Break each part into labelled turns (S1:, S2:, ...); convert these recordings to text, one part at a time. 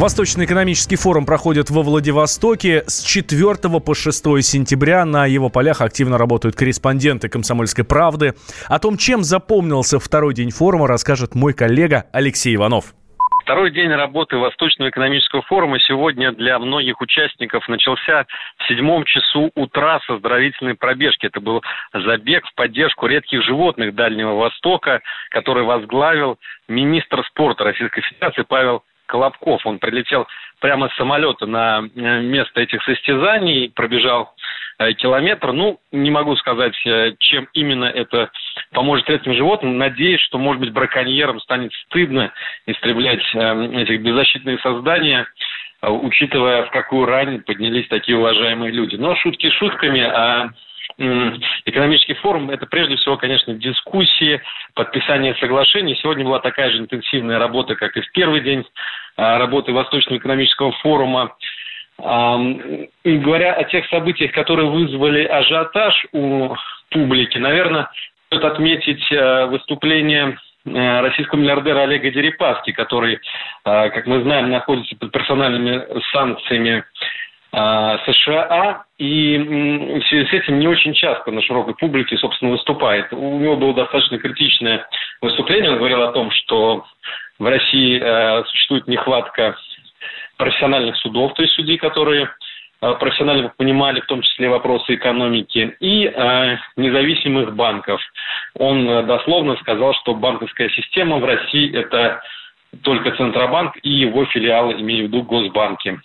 S1: Восточный экономический форум проходит во Владивостоке. С 4 по 6 сентября на его полях активно работают корреспонденты «Комсомольской правды». О том, чем запомнился второй день форума, расскажет мой коллега Алексей Иванов.
S2: Второй день работы Восточного экономического форума сегодня для многих участников начался в седьмом часу утра с оздоровительной пробежки. Это был забег в поддержку редких животных Дальнего Востока, который возглавил министр спорта Российской Федерации Павел Колобков. Он прилетел прямо с самолета на э, место этих состязаний, пробежал э, километр. Ну, не могу сказать, э, чем именно это поможет этим животным. Надеюсь, что, может быть, браконьерам станет стыдно истреблять этих беззащитных создания, учитывая, в какую рань поднялись такие уважаемые люди. Но шутки шутками, а экономический форум – это прежде всего, конечно, дискуссии, подписание соглашений. Сегодня была такая же интенсивная работа, как и в первый день а, работы Восточного экономического форума. И говоря о тех событиях, которые вызвали ажиотаж у публики, наверное, стоит отметить а, выступление а, российского миллиардера Олега Дерипаски, который, как мы знаем, находится под персональными санкциями США, и в связи с этим не очень часто на широкой публике, собственно, выступает. У него было достаточно критичное выступление. Он говорил о том, что в России э, существует нехватка профессиональных судов, то есть судей, которые э, профессионально понимали в том числе вопросы экономики, и э, независимых банков. Он дословно сказал, что банковская система в России – это только Центробанк и его филиалы, имею в виду госбанки.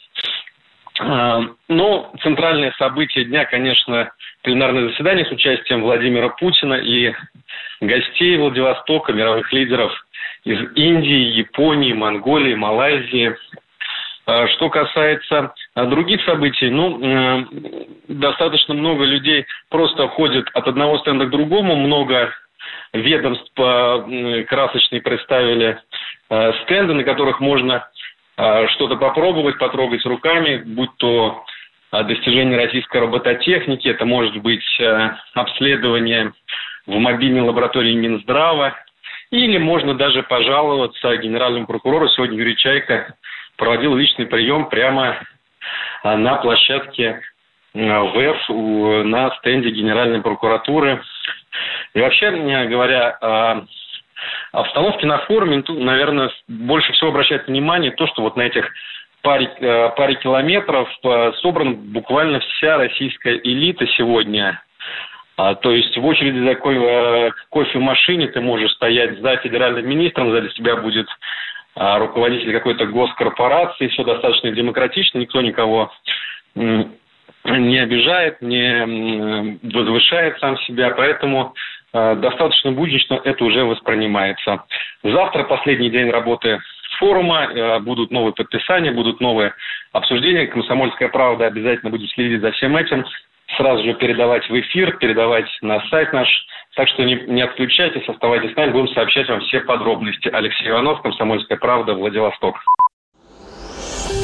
S2: А, ну, центральное событие дня, конечно, пленарное заседание с участием Владимира Путина и гостей Владивостока, мировых лидеров из Индии, Японии, Монголии, Малайзии. А, что касается а, других событий, ну, достаточно много людей просто ходят от одного стенда к другому, много ведомств красочные представили стенды, на которых можно что-то попробовать, потрогать руками, будь то а, достижение российской робототехники, это может быть а, обследование в мобильной лаборатории Минздрава, или можно даже пожаловаться генеральному прокурору. Сегодня Юрий Чайка проводил личный прием прямо на площадке ВЭФ на стенде Генеральной прокуратуры. И вообще, говоря обстановке на форуме, наверное, больше всего обращает внимание то, что вот на этих паре, э, паре километров э, собрана буквально вся российская элита сегодня. А, то есть в очереди за ко- кофемашине ты можешь стоять за федеральным министром, за тебя будет а, руководитель какой-то госкорпорации, все достаточно демократично, никто никого не обижает, не возвышает сам себя, поэтому э, достаточно буднично это уже воспринимается. Завтра последний день работы форума, э, будут новые подписания, будут новые обсуждения. Комсомольская правда обязательно будет следить за всем этим, сразу же передавать в эфир, передавать на сайт наш. Так что не, не отключайтесь, оставайтесь с нами, будем сообщать вам все подробности. Алексей Иванов, Комсомольская правда, Владивосток.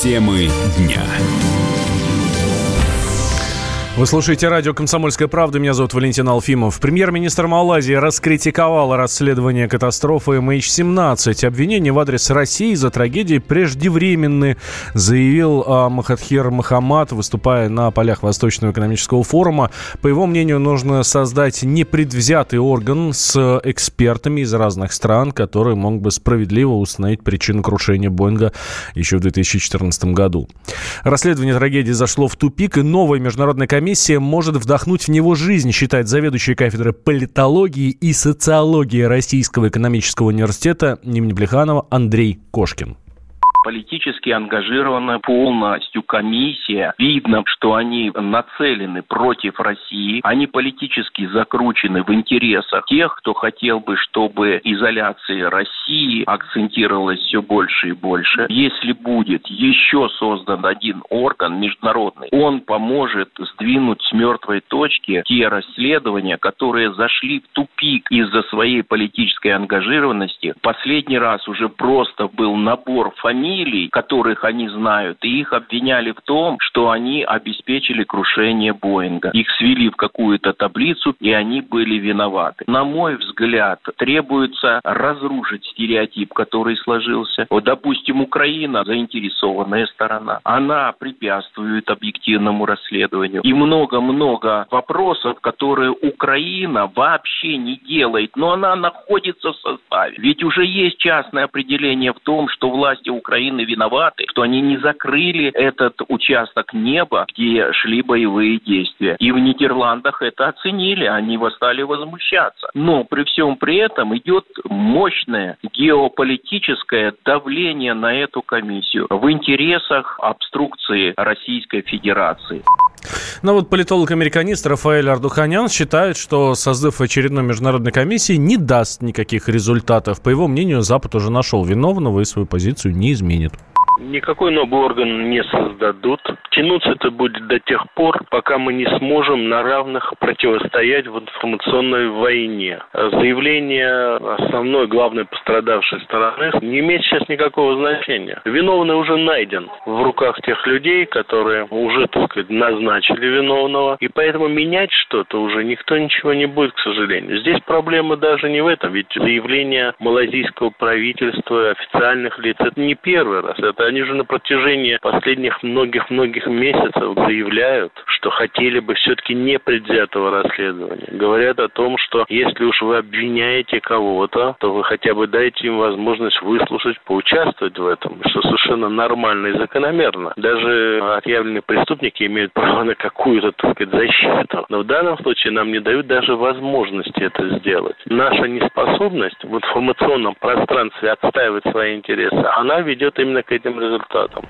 S1: Темы дня. Вы слушаете радио «Комсомольская правда». Меня зовут Валентин Алфимов. Премьер-министр Малайзии раскритиковал расследование катастрофы MH17. Обвинения в адрес России за трагедии преждевременны, заявил а, Махатхир Махамад, выступая на полях Восточного экономического форума. По его мнению, нужно создать непредвзятый орган с экспертами из разных стран, который мог бы справедливо установить причину крушения Боинга еще в 2014 году. Расследование трагедии зашло в тупик, и новая международная комиссия комиссия может вдохнуть в него жизнь, считает заведующий кафедры политологии и социологии Российского экономического университета имени Плеханова Андрей Кошкин.
S3: Политически ангажирована полностью комиссия. Видно, что они нацелены против России. Они политически закручены в интересах тех, кто хотел бы, чтобы изоляция России акцентировалась все больше и больше. Если будет еще создан один орган международный, он поможет сдвинуть с мертвой точки те расследования, которые зашли в тупик из-за своей политической ангажированности. Последний раз уже просто был набор фамилий, которых они знают, и их обвиняли в том, что они обеспечили крушение Боинга. Их свели в какую-то таблицу, и они были виноваты. На мой взгляд, требуется разрушить стереотип, который сложился. Вот, допустим, Украина заинтересованная сторона. Она препятствует объективному расследованию. И много-много вопросов, которые Украина вообще не делает, но она находится в составе. Ведь уже есть частное определение в том, что власти Украины виноваты, что они не закрыли этот участок неба, где шли боевые действия. И в Нидерландах это оценили, они стали возмущаться. Но при всем при этом идет мощное геополитическое давление на эту комиссию в интересах обструкции Российской Федерации.
S1: Но вот политолог-американист Рафаэль Ардуханян считает, что создав очередной международной комиссии не даст никаких результатов. По его мнению, Запад уже нашел виновного и свою позицию не изменит.
S4: Никакой новый орган не создадут. Тянуться это будет до тех пор, пока мы не сможем на равных противостоять в информационной войне. Заявление основной главной пострадавшей стороны не имеет сейчас никакого значения. Виновный уже найден в руках тех людей, которые уже, так сказать, назначили виновного. И поэтому менять что-то уже никто ничего не будет, к сожалению. Здесь проблема даже не в этом. Ведь заявление малазийского правительства, официальных лиц, это не первый раз. Это они же на протяжении последних многих-многих месяцев заявляют, что хотели бы все-таки не предвзятого расследования. Говорят о том, что если уж вы обвиняете кого-то, то вы хотя бы дайте им возможность выслушать, поучаствовать в этом, что совершенно нормально и закономерно. Даже отъявленные преступники имеют право на какую-то, так защиту. Но в данном случае нам не дают даже возможности это сделать. Наша неспособность в информационном пространстве отстаивать свои интересы, она ведет именно к этим результатам.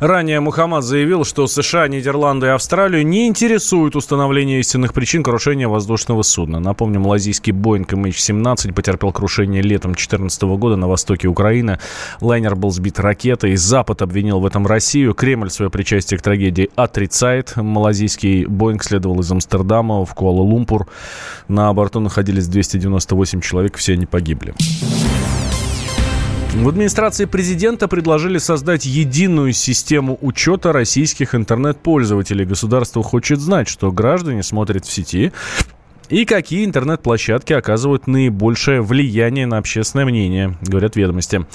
S1: Ранее Мухаммад заявил, что США, Нидерланды и Австралию не интересует установление истинных причин крушения воздушного судна. Напомню, малазийский Боинг MH17 потерпел крушение летом 2014 года на востоке Украины. Лайнер был сбит ракетой. Запад обвинил в этом Россию. Кремль свое причастие к трагедии отрицает. Малазийский Боинг следовал из Амстердама в Куала-Лумпур. На борту находились 298 человек, все они погибли. В администрации президента предложили создать единую систему учета российских интернет-пользователей. Государство хочет знать, что граждане смотрят в сети и какие интернет-площадки оказывают наибольшее влияние на общественное мнение, говорят ведомости.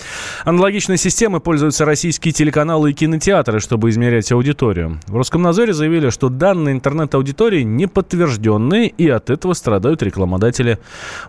S1: Аналогичной системой пользуются российские телеканалы и кинотеатры, чтобы измерять аудиторию. В Роскомнадзоре заявили, что данные интернет-аудитории не подтвержденные, и от этого страдают рекламодатели.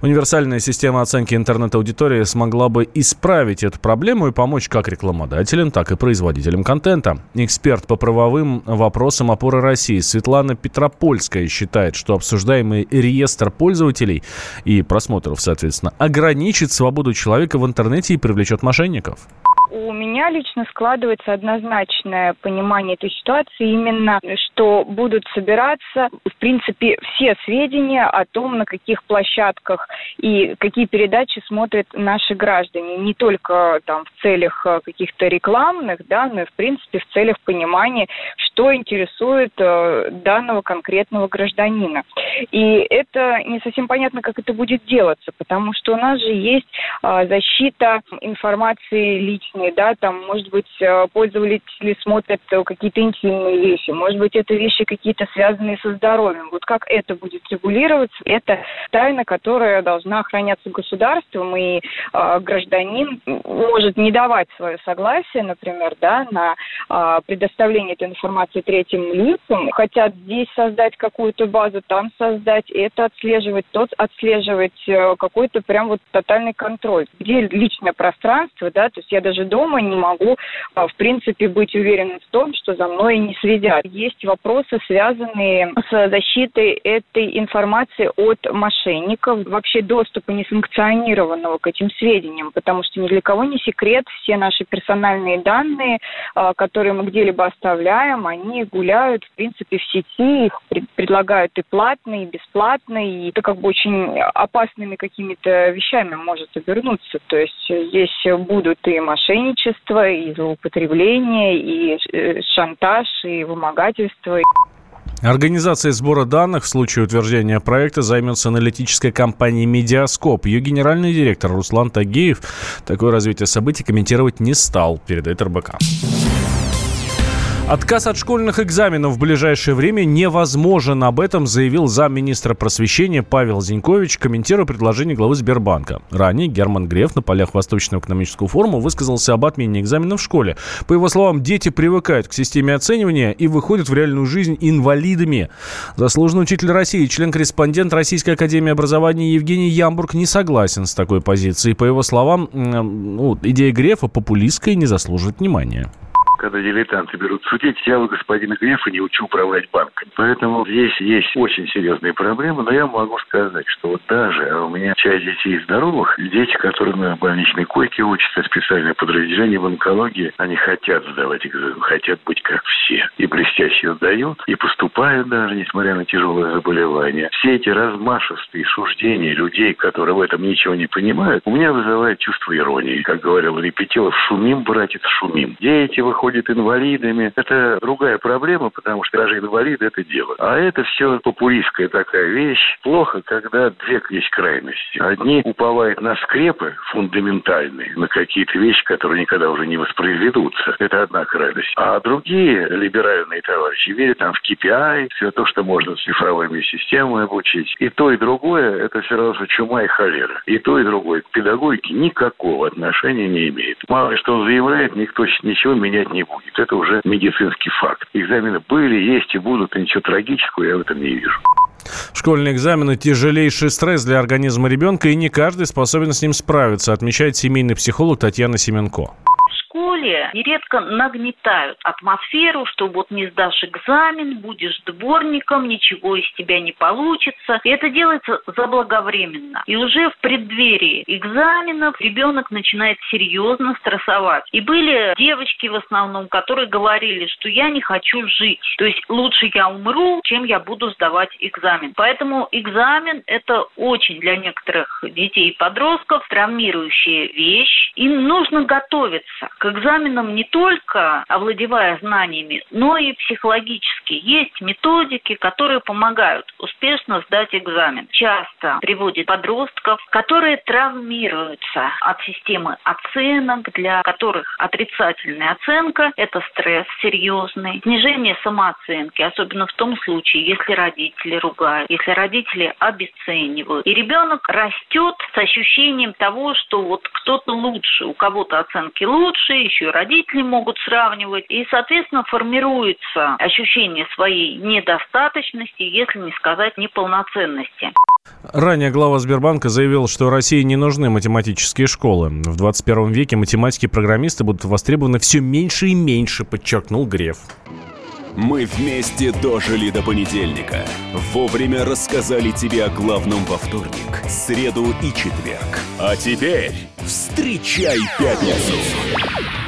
S1: Универсальная система оценки интернет-аудитории смогла бы исправить эту проблему и помочь как рекламодателям, так и производителям контента. Эксперт по правовым вопросам опоры России Светлана Петропольская считает, что обсуждаемые реестры реестр пользователей и просмотров, соответственно, ограничит свободу человека в интернете и привлечет мошенников
S5: у меня лично складывается однозначное понимание этой ситуации именно, что будут собираться, в принципе, все сведения о том, на каких площадках и какие передачи смотрят наши граждане. Не только там в целях э, каких-то рекламных, да, но и, в принципе, в целях понимания, что интересует э, данного конкретного гражданина. И это не совсем понятно, как это будет делаться, потому что у нас же есть э, защита информации личной, да, там, может быть, э, пользователи смотрят э, какие-то интимные вещи, может быть, это вещи какие-то связанные со здоровьем. Вот как это будет регулироваться, это тайна, которая должна охраняться государством, и э, гражданин может не давать свое согласие, например, да, на э, предоставление этой информации третьим лицам. Хотят здесь создать какую-то базу, там создать, это отслеживать, тот отслеживать, э, какой-то прям вот тотальный контроль. Где личное пространство, да, то есть я даже дома не могу, в принципе, быть уверенным в том, что за мной не следят. Есть вопросы, связанные с защитой этой информации от мошенников, вообще доступа несанкционированного к этим сведениям, потому что ни для кого не секрет, все наши персональные данные, которые мы где-либо оставляем, они гуляют, в принципе, в сети, их предлагают и платные, и бесплатные, и это как бы очень опасными какими-то вещами может обернуться. То есть здесь будут и мошенничество, и злоупотребление, и э, шантаж, и вымогательство.
S1: Организацией сбора данных в случае утверждения проекта займется аналитическая компания «Медиаскоп». Ее генеральный директор Руслан Тагеев такое развитие событий комментировать не стал, передает РБК. Отказ от школьных экзаменов в ближайшее время невозможен. Об этом заявил замминистра просвещения Павел Зинькович, комментируя предложение главы Сбербанка. Ранее Герман Греф на полях Восточного экономического форума высказался об отмене экзаменов в школе. По его словам, дети привыкают к системе оценивания и выходят в реальную жизнь инвалидами. Заслуженный учитель России, член-корреспондент Российской академии образования Евгений Ямбург не согласен с такой позицией. По его словам, ну, идея Грефа популистская и не заслуживает внимания
S6: когда дилетанты берут судить, я у господина Грефа не учу управлять банком. Поэтому здесь есть очень серьезные проблемы, но я могу сказать, что вот даже у меня часть детей здоровых, дети, которые на больничной койке учатся, специальное подразделение в онкологии, они хотят сдавать экзамен, хотят быть как все. И блестяще сдают, и поступают даже, несмотря на тяжелое заболевание. Все эти размашистые суждения людей, которые в этом ничего не понимают, у меня вызывает чувство иронии. Как говорил Репетилов, шумим, братец, шумим. Дети выходят ходят инвалидами. Это другая проблема, потому что даже инвалиды это делают. А это все популистская такая вещь. Плохо, когда две есть крайности. Одни уповают на скрепы фундаментальные, на какие-то вещи, которые никогда уже не воспроизведутся. Это одна крайность. А другие либеральные товарищи верят там в KPI, все то, что можно с цифровыми системами обучить. И то, и другое – это все равно чума и холера. И то, и другое к педагогике никакого отношения не имеет. Мало что он заявляет, никто ничего менять не не будет. Это уже медицинский факт. Экзамены были, есть и будут, и ничего трагического я в этом не вижу.
S1: Школьные экзамены – тяжелейший стресс для организма ребенка, и не каждый способен с ним справиться, отмечает семейный психолог Татьяна Семенко
S7: школе нередко нагнетают атмосферу, что вот не сдашь экзамен, будешь дворником, ничего из тебя не получится. И это делается заблаговременно. И уже в преддверии экзаменов ребенок начинает серьезно стрессовать. И были девочки в основном, которые говорили, что я не хочу жить. То есть лучше я умру, чем я буду сдавать экзамен. Поэтому экзамен – это очень для некоторых детей и подростков травмирующая вещь. Им нужно готовиться к экзаменам не только овладевая знаниями, но и психологически. Есть методики, которые помогают успешно сдать экзамен. Часто приводят подростков, которые травмируются от системы оценок, для которых отрицательная оценка – это стресс серьезный, снижение самооценки, особенно в том случае, если родители ругают, если родители обесценивают. И ребенок растет с ощущением того, что вот кто-то лучше, у кого-то оценки лучше, еще и родители могут сравнивать. И, соответственно, формируется ощущение своей недостаточности, если не сказать неполноценности.
S1: Ранее глава Сбербанка заявил, что России не нужны математические школы. В 21 веке математики и программисты будут востребованы все меньше и меньше, подчеркнул Греф.
S8: Мы вместе дожили до понедельника. Вовремя рассказали тебе о главном во вторник, среду и четверг. А теперь встречай пятницу!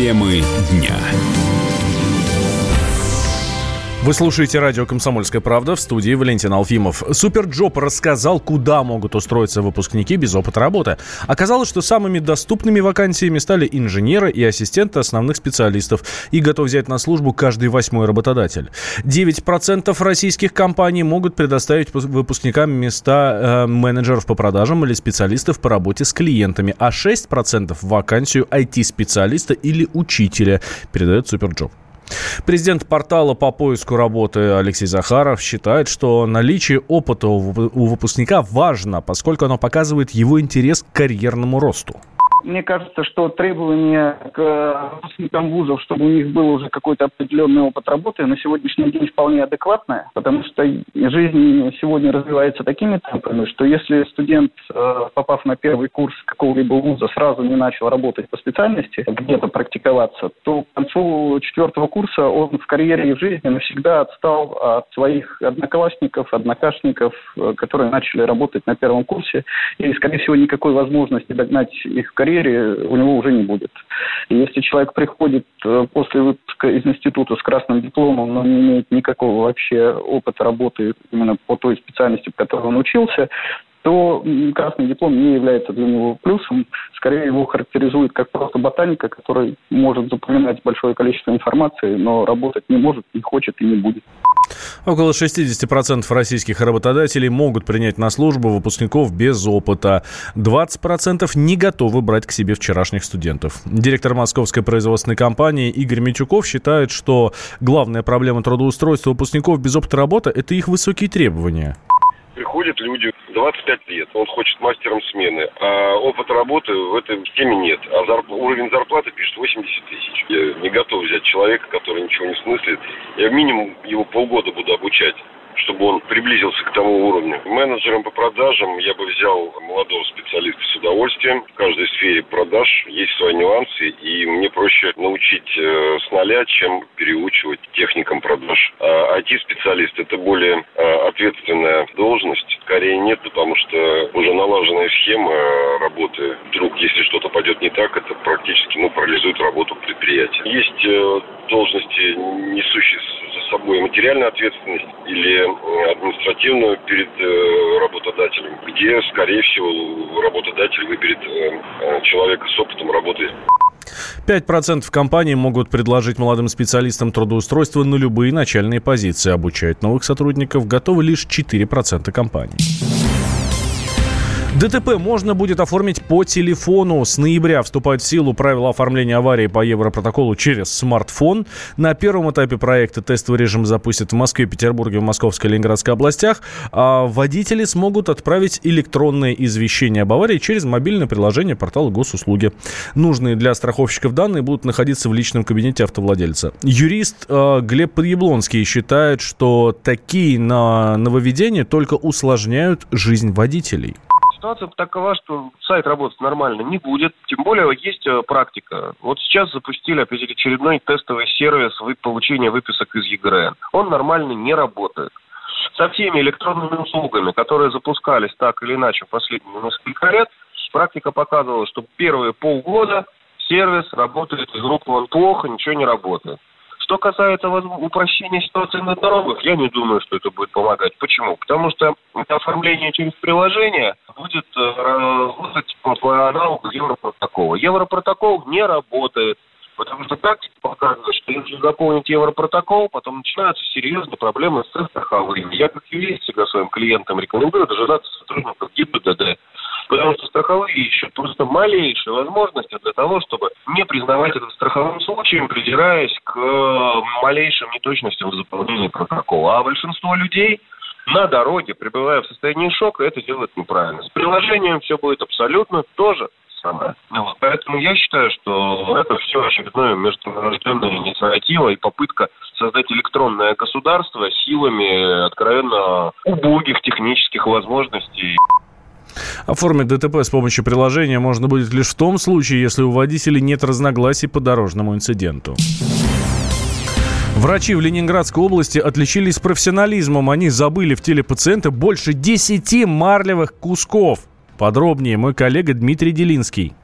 S8: Темы дня.
S1: Вы слушаете радио «Комсомольская правда» в студии Валентин Алфимов. SuperJob рассказал, куда могут устроиться выпускники без опыта работы. Оказалось, что самыми доступными вакансиями стали инженеры и ассистенты основных специалистов. И готов взять на службу каждый восьмой работодатель. 9% российских компаний могут предоставить выпускникам места э, менеджеров по продажам или специалистов по работе с клиентами, а 6% вакансию IT-специалиста или учителя, передает SuperJob. Президент портала по поиску работы Алексей Захаров считает, что наличие опыта у выпускника важно, поскольку оно показывает его интерес к карьерному росту.
S9: Мне кажется, что требования к выпускникам вузов, чтобы у них был уже какой-то определенный опыт работы, на сегодняшний день вполне адекватное, потому что жизнь сегодня развивается такими темпами, что если студент, э, попав на первый курс какого-либо вуза, сразу не начал работать по специальности, где-то практиковаться, то к концу четвертого курса он в карьере и в жизни навсегда отстал от своих одноклассников, однокашников, э, которые начали работать на первом курсе, и, скорее всего, никакой возможности догнать их в карьере карьере у него уже не будет. И если человек приходит э, после выпуска из института с красным дипломом, но не имеет никакого вообще опыта работы именно по той специальности, по которой он учился, то красный диплом не является для него плюсом. Скорее его характеризует как просто ботаника, который может запоминать большое количество информации, но работать не может, не хочет и не будет.
S1: Около 60% российских работодателей могут принять на службу выпускников без опыта. 20% не готовы брать к себе вчерашних студентов. Директор московской производственной компании Игорь Митюков считает, что главная проблема трудоустройства выпускников без опыта работы – это их высокие требования
S10: приходят люди 25 лет, он хочет мастером смены, а опыт работы в этой теме нет. А зарп... уровень зарплаты пишет 80 тысяч. Я не готов взять человека, который ничего не смыслит. Я минимум его полгода буду обучать чтобы он приблизился к тому уровню. Менеджером по продажам я бы взял молодого специалиста с удовольствием. В каждой сфере продаж есть свои нюансы, и мне проще научить э, с нуля, чем переучивать техникам продаж. А IT-специалист – это более э, ответственная должность. Скорее нет, потому что уже налаженная схема работы. Вдруг, если что-то пойдет не так, это практически ну, парализует работу предприятия. Есть э, должности, несущие за собой материальную ответственность или Э, административную перед э, работодателем, где, скорее всего, работодатель выберет э, человека с опытом работы
S1: 5% компаний могут предложить молодым специалистам трудоустройство на любые начальные позиции. Обучать новых сотрудников готовы лишь 4% компаний. ДТП можно будет оформить по телефону. С ноября вступают в силу правила оформления аварии по Европротоколу через смартфон. На первом этапе проекта тестовый режим запустят в Москве, Петербурге, в Московской и Ленинградской областях. А водители смогут отправить электронное извещение об аварии через мобильное приложение портала госуслуги. Нужные для страховщиков данные будут находиться в личном кабинете автовладельца. Юрист э, Глеб Подъяблонский считает, что такие на нововведения только усложняют жизнь водителей.
S11: Ситуация такова, что сайт работать нормально не будет. Тем более есть э, практика. Вот сейчас запустили опять очередной тестовый сервис получения выписок из ЕГРН. Он нормально не работает. Со всеми электронными услугами, которые запускались так или иначе в последние несколько лет, практика показывала, что первые полгода сервис работает из рук вон плохо, ничего не работает. Что касается упрощения ситуации на дорогах, я не думаю, что это будет помогать. Почему? Потому что оформление через приложение будет э, работать по аналогу Европротокола. Европротокол не работает. Потому что практика показывает, что если заполнить Европротокол, потом начинаются серьезные проблемы с страховыми. Я как юрист всегда своим клиентам рекомендую дожидаться сотрудников ГИБДД потому что страховые ищут просто малейшие возможности для того, чтобы не признавать это страховым случаем, придираясь к малейшим неточностям в заполнении протокола. А большинство людей на дороге, пребывая в состоянии шока, это делают неправильно. С приложением все будет абсолютно тоже самое. Ну вот, поэтому я считаю, что это все очередная международная инициатива и попытка создать электронное государство силами откровенно убогих технических возможностей.
S1: Оформить ДТП с помощью приложения можно будет лишь в том случае, если у водителей нет разногласий по дорожному инциденту. Врачи в Ленинградской области отличились профессионализмом. Они забыли в теле пациента больше 10 марлевых кусков. Подробнее мой коллега Дмитрий Делинский.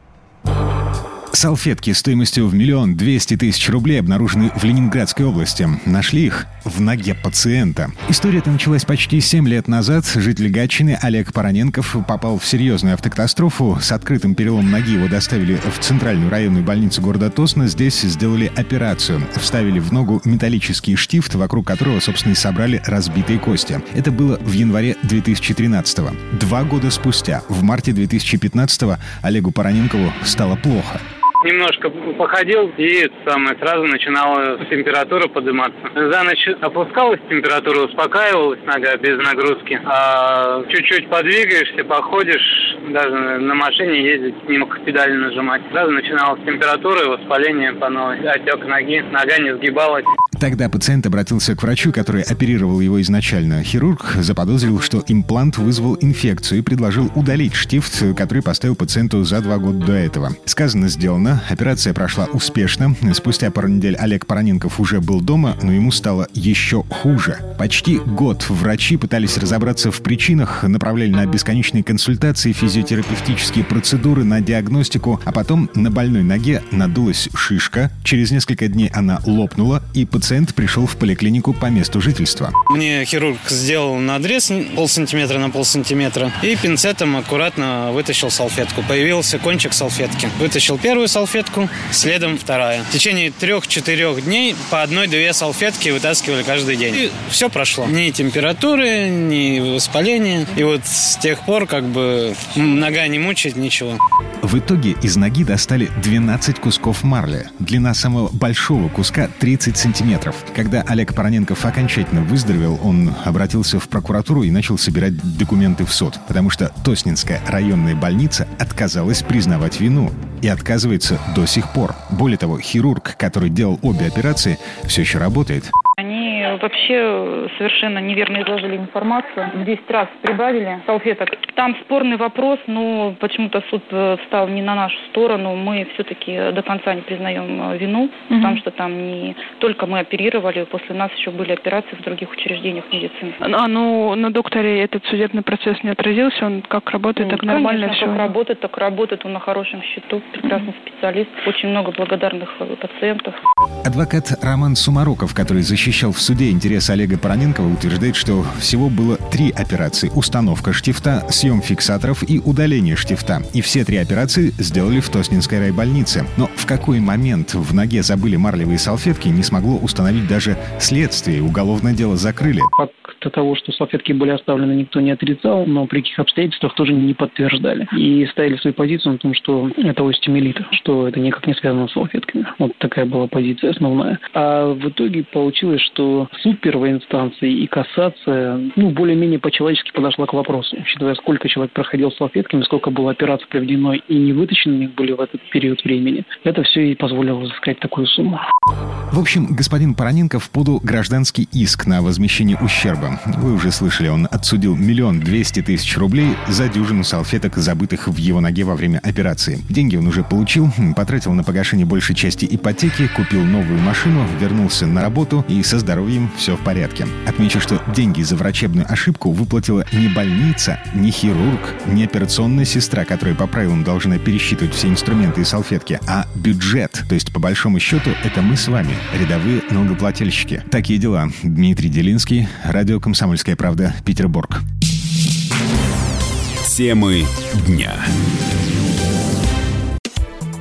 S12: Салфетки стоимостью в миллион двести тысяч рублей обнаружены в Ленинградской области. Нашли их в ноге пациента. История эта началась почти 7 лет назад. Житель Гатчины Олег Параненков попал в серьезную автокатастрофу. С открытым переломом ноги его доставили в центральную районную больницу города Тосно. Здесь сделали операцию. Вставили в ногу металлический штифт, вокруг которого, собственно, и собрали разбитые кости. Это было в январе 2013 -го. Два года спустя, в марте 2015 Олегу Параненкову стало плохо
S13: немножко походил, и самое сразу начинала температура подниматься. За ночь опускалась температура, успокаивалась нога без нагрузки. А чуть-чуть подвигаешься, походишь, даже на машине ездить, не мог педали нажимать. Сразу начиналась температура и воспаление по новой. Отек ноги, нога не сгибалась.
S12: Тогда пациент обратился к врачу, который оперировал его изначально. Хирург заподозрил, что имплант вызвал инфекцию и предложил удалить штифт, который поставил пациенту за два года до этого. Сказано, сделано. Операция прошла успешно. Спустя пару недель Олег Параненков уже был дома, но ему стало еще хуже. Почти год врачи пытались разобраться в причинах, направляли на бесконечные консультации, физиотерапевтические процедуры, на диагностику, а потом на больной ноге надулась шишка. Через несколько дней она лопнула, и пациент пациент пришел в поликлинику по месту жительства.
S13: Мне хирург сделал надрез полсантиметра на полсантиметра и пинцетом аккуратно вытащил салфетку. Появился кончик салфетки. Вытащил первую салфетку, следом вторая. В течение трех-четырех дней по одной-две салфетки вытаскивали каждый день. И все прошло. Ни температуры, ни воспаления. И вот с тех пор как бы нога не мучает, ничего.
S12: В итоге из ноги достали 12 кусков марли. Длина самого большого куска 30 сантиметров метров. Когда Олег Параненков окончательно выздоровел, он обратился в прокуратуру и начал собирать документы в суд, потому что Тоснинская районная больница отказалась признавать вину и отказывается до сих пор. Более того, хирург, который делал обе операции, все еще работает.
S14: Вообще совершенно неверно изложили информацию. В 10 раз прибавили салфеток. Там спорный вопрос, но почему-то суд э, встал не на нашу сторону. Мы все-таки до конца не признаем э, вину, угу. потому что там не только мы оперировали, после нас еще были операции в других учреждениях медицины.
S15: А ну на докторе этот судебный процесс не отразился? Он как работает, так ну, нормально
S14: все? как работает, так работает. Он на хорошем счету, прекрасный специалист. Очень много благодарных э, пациентов.
S12: Адвокат Роман Сумароков, который защищал в суде интерес Олега Параненкова, утверждает, что всего было три операции. Установка штифта, съем фиксаторов и удаление штифта. И все три операции сделали в Тоснинской райбольнице. Но в какой момент в ноге забыли марлевые салфетки, не смогло установить даже следствие. Уголовное дело закрыли.
S9: Факт того, что салфетки были оставлены, никто не отрицал, но при каких обстоятельствах тоже не подтверждали. И ставили свою позицию на том, что это остеомелит, что это никак не связано с салфетками. Вот такая была позиция основная. А в итоге получилось получилось, что суд первой инстанции и кассация, ну, более-менее по-человечески подошла к вопросу, учитывая, сколько человек проходил с салфетками, сколько было операций проведено и не вытащены были в этот период времени. Это все и позволило взыскать такую сумму.
S12: В общем, господин Параненков подал гражданский иск на возмещение ущерба. Вы уже слышали, он отсудил миллион двести тысяч рублей за дюжину салфеток, забытых в его ноге во время операции. Деньги он уже получил, потратил на погашение большей части ипотеки, купил новую машину, вернулся на работу и со здоровьем все в порядке. Отмечу, что деньги за врачебную ошибку выплатила не больница, не хирург, не операционная сестра, которая по правилам должна пересчитывать все инструменты и салфетки, а бюджет. То есть, по большому счету, это мы с вами, рядовые налогоплательщики. Такие дела. Дмитрий Делинский, радио «Комсомольская правда», Петербург.
S8: Темы дня